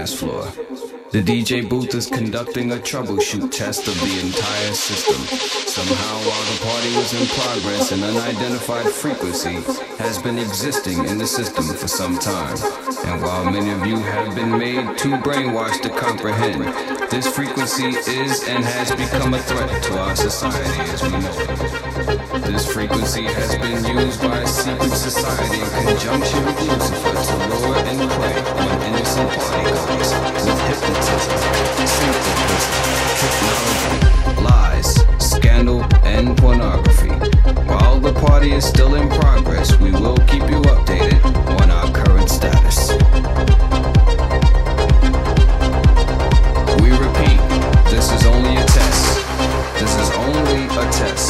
dance floor. The DJ booth is conducting a troubleshoot test of the entire system. Somehow, while the party was in progress, an unidentified frequency has been existing in the system for some time. And while many of you have been made too brainwashed to comprehend, this frequency is and has become a threat to our society as we know it. This frequency has been used by a secret society in conjunction with Lucifer to lure and prey on innocent partygoers with hypnotism, syncretism, hypnology, lies, scandal, and pornography. While the party is still in progress, we will keep you updated on our current status. We repeat, this is only a test. This is only a test.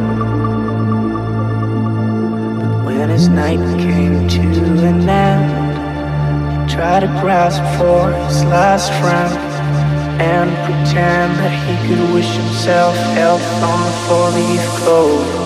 His night came to an end, tried to grasp for his last friend and pretend that he could wish himself health on a four-leaf clover.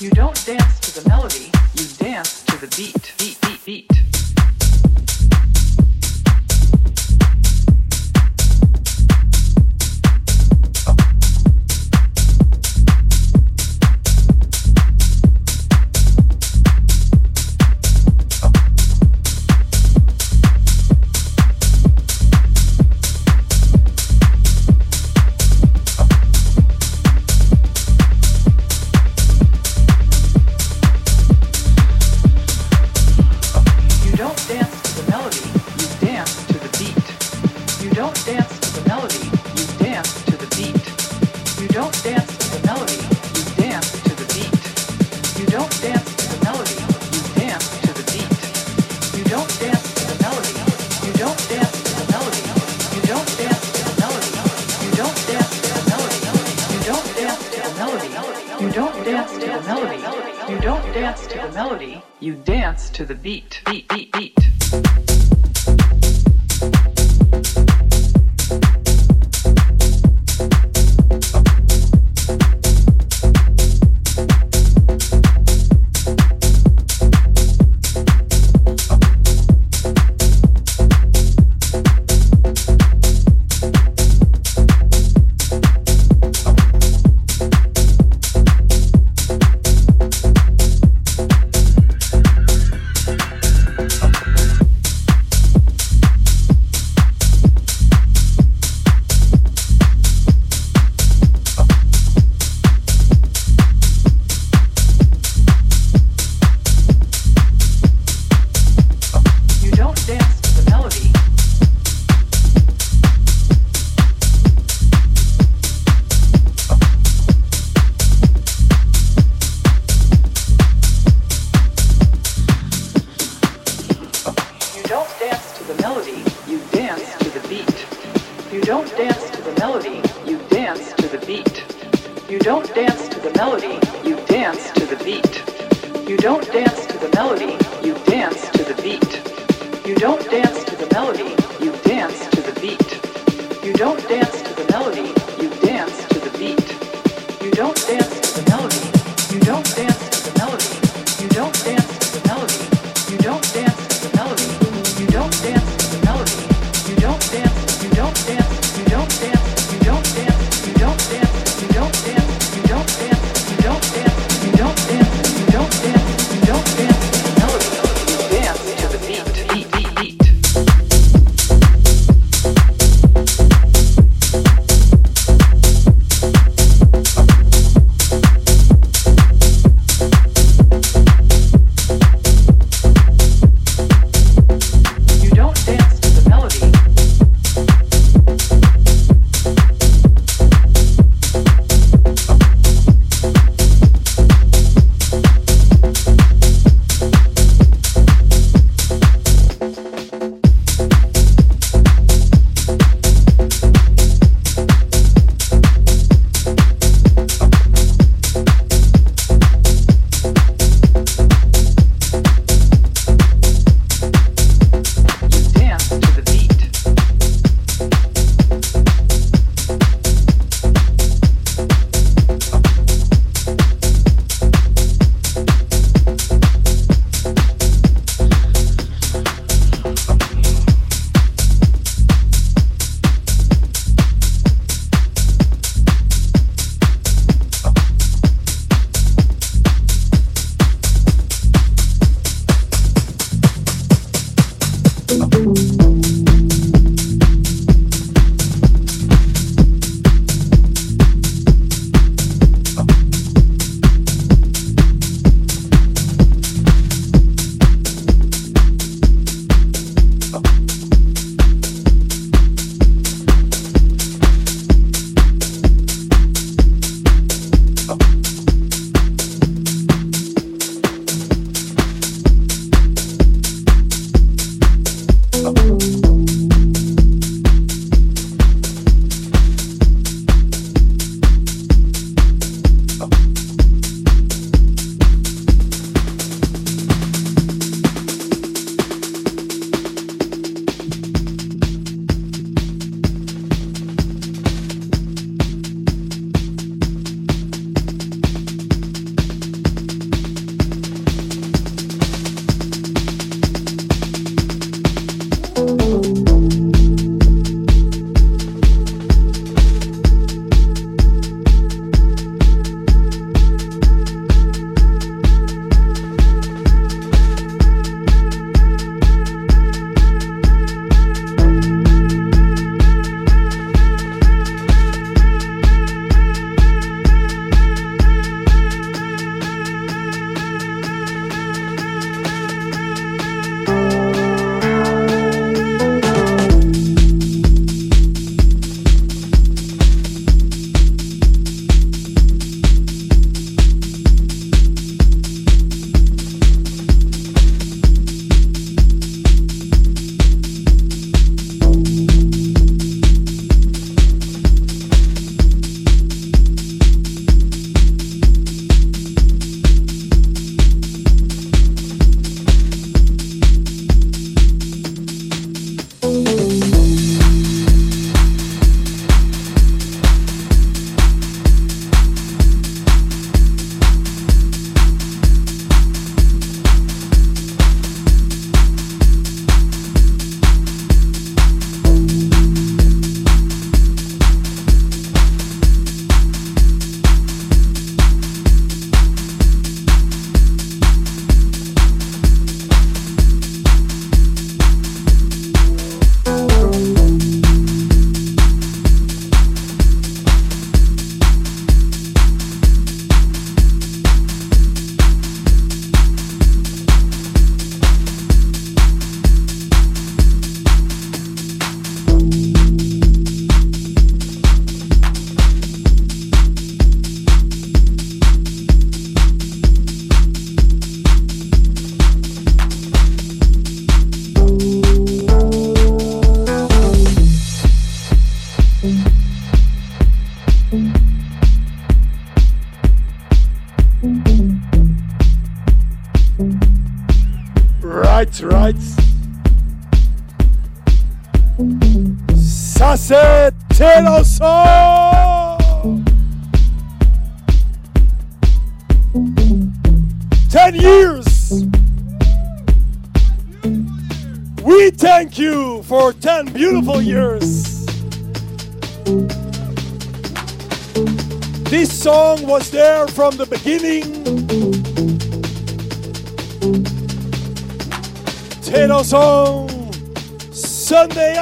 You don't dance to the melody, you dance to the beat, beat, beat, beat.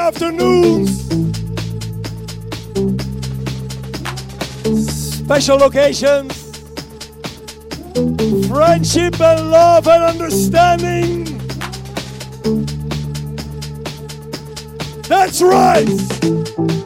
afternoons. Special locations. Friendship and love and understanding. That's right.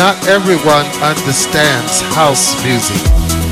Not everyone understands house music.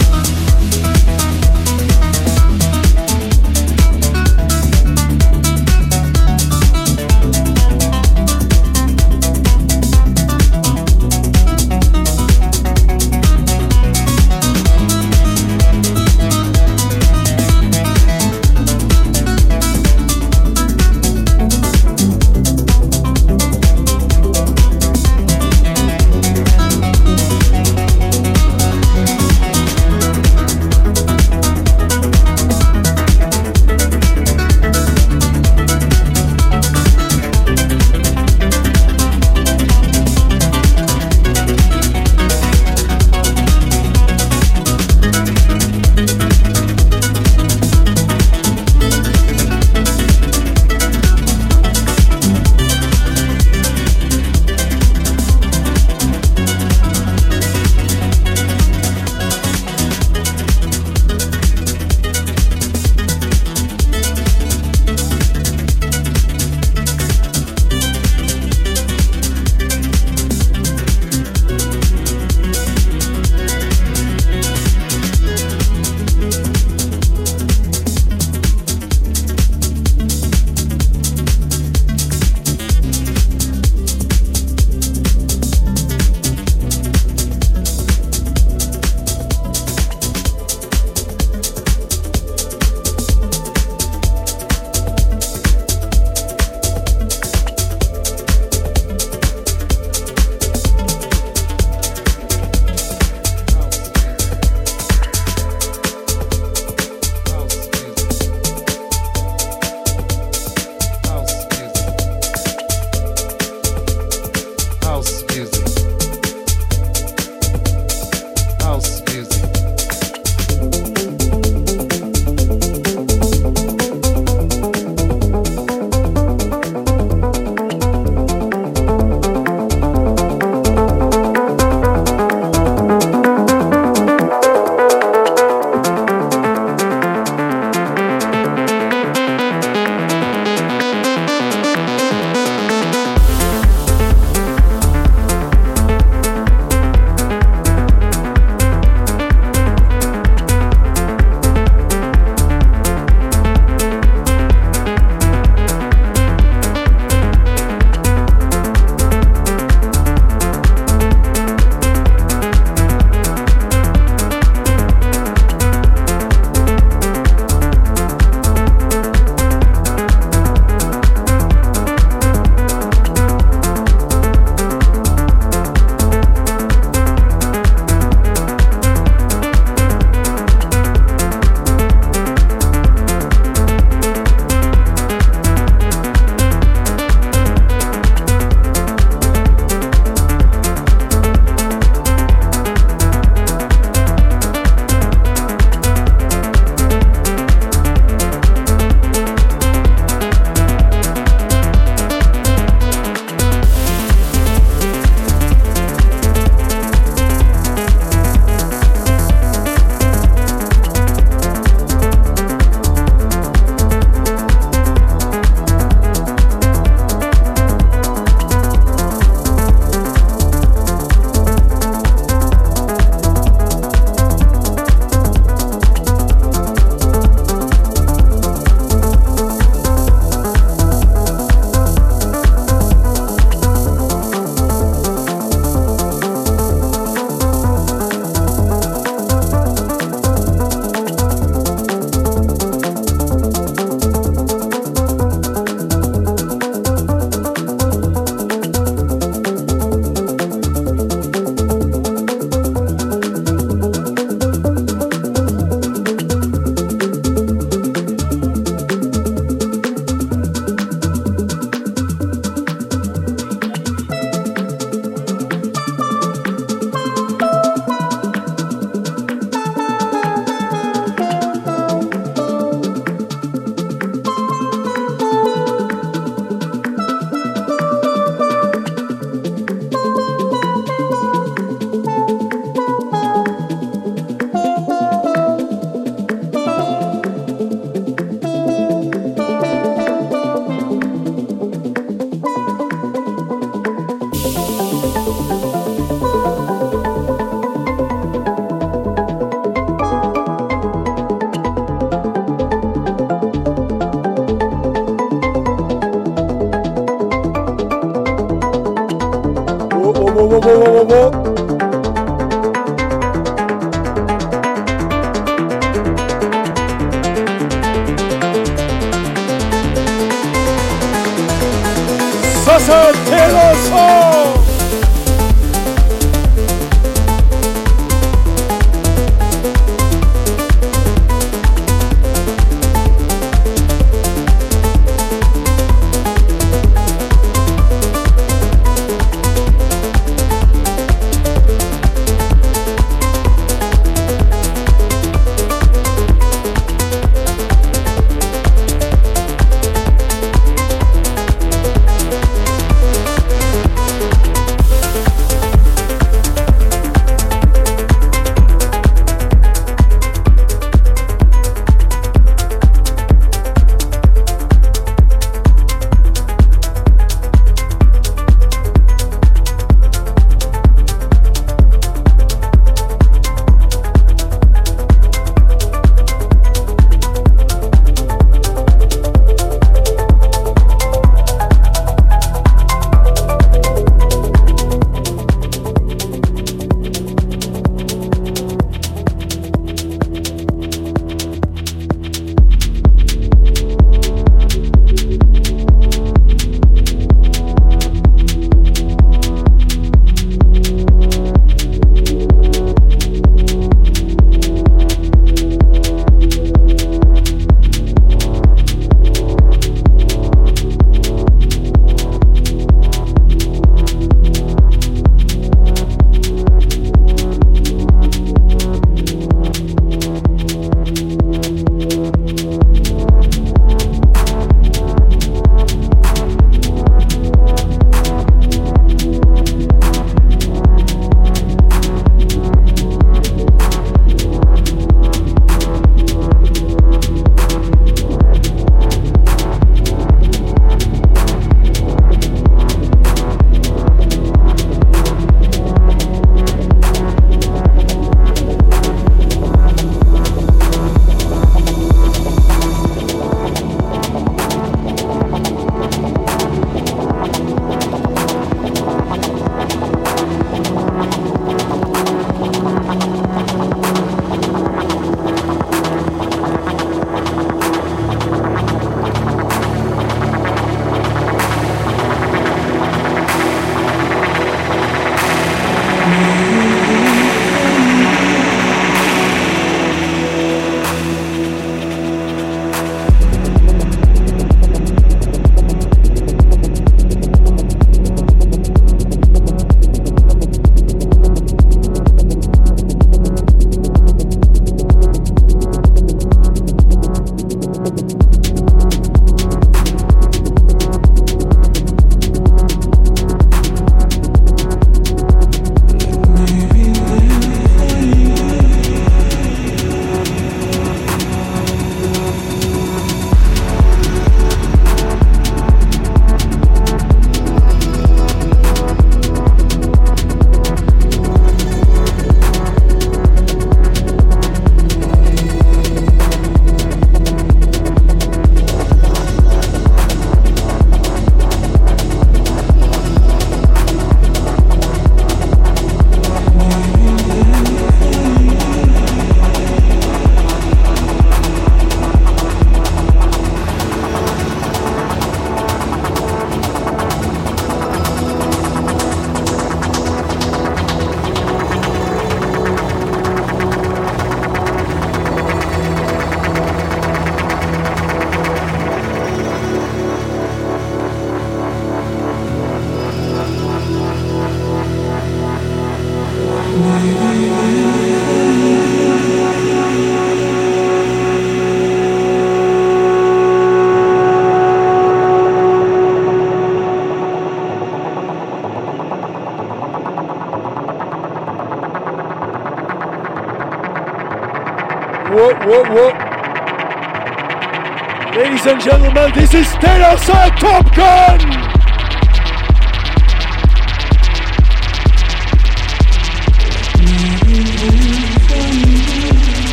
den er seit Top Gun!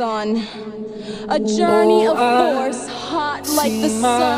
On. A journey of force, hot like the sun.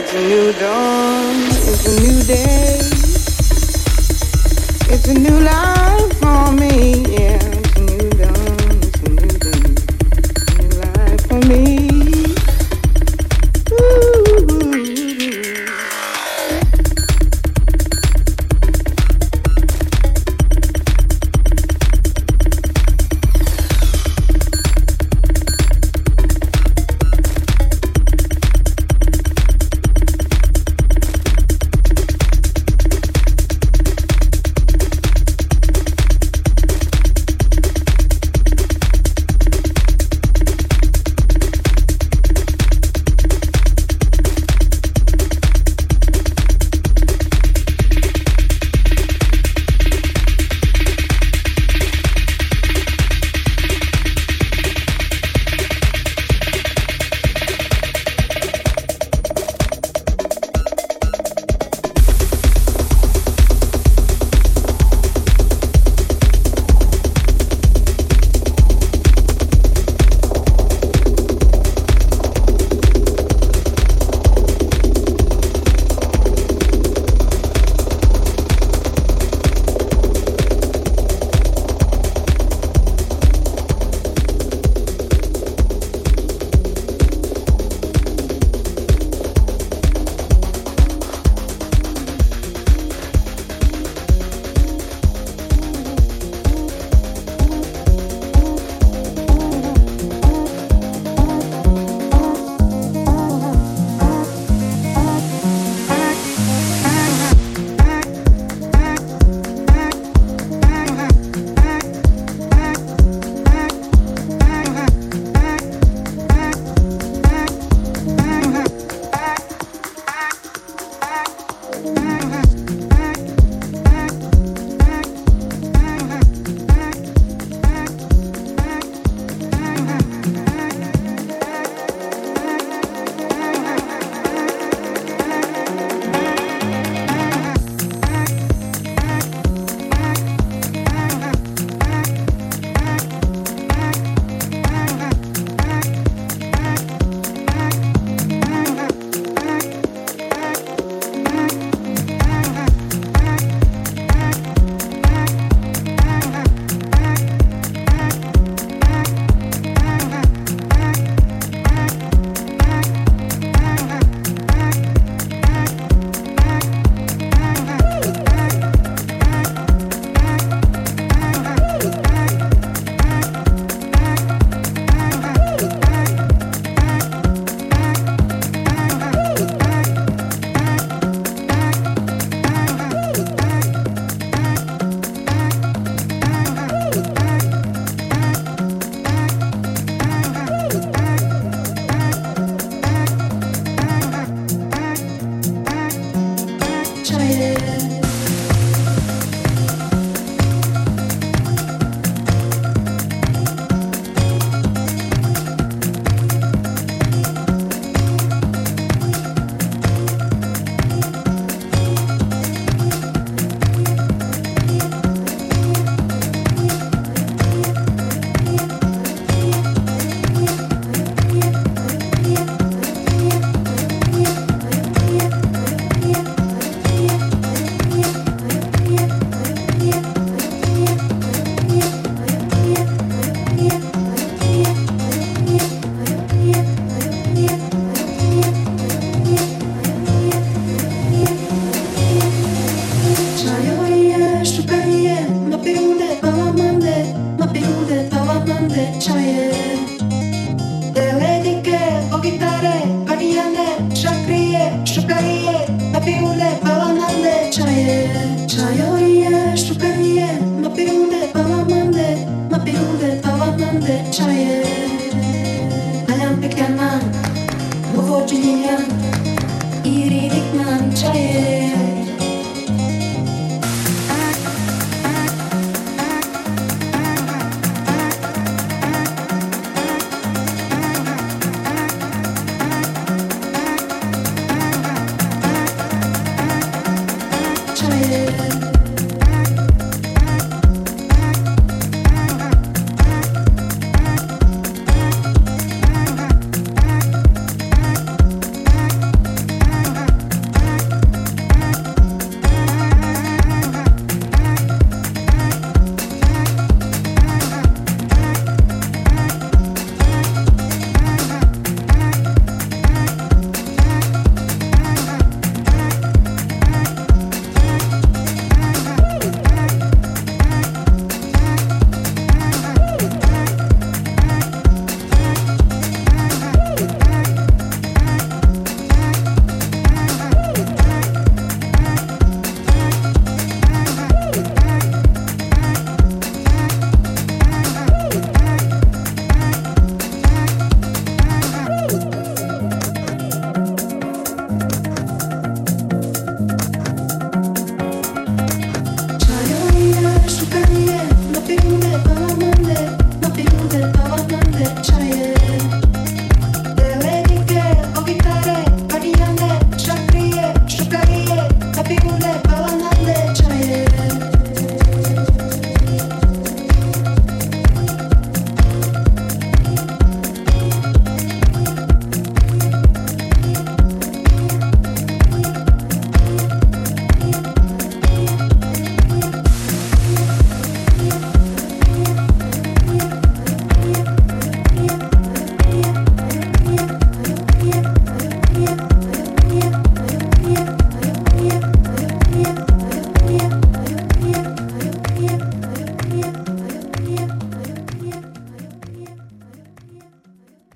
It's a new dawn, it's a new day. It's a new life for me, yeah. fire.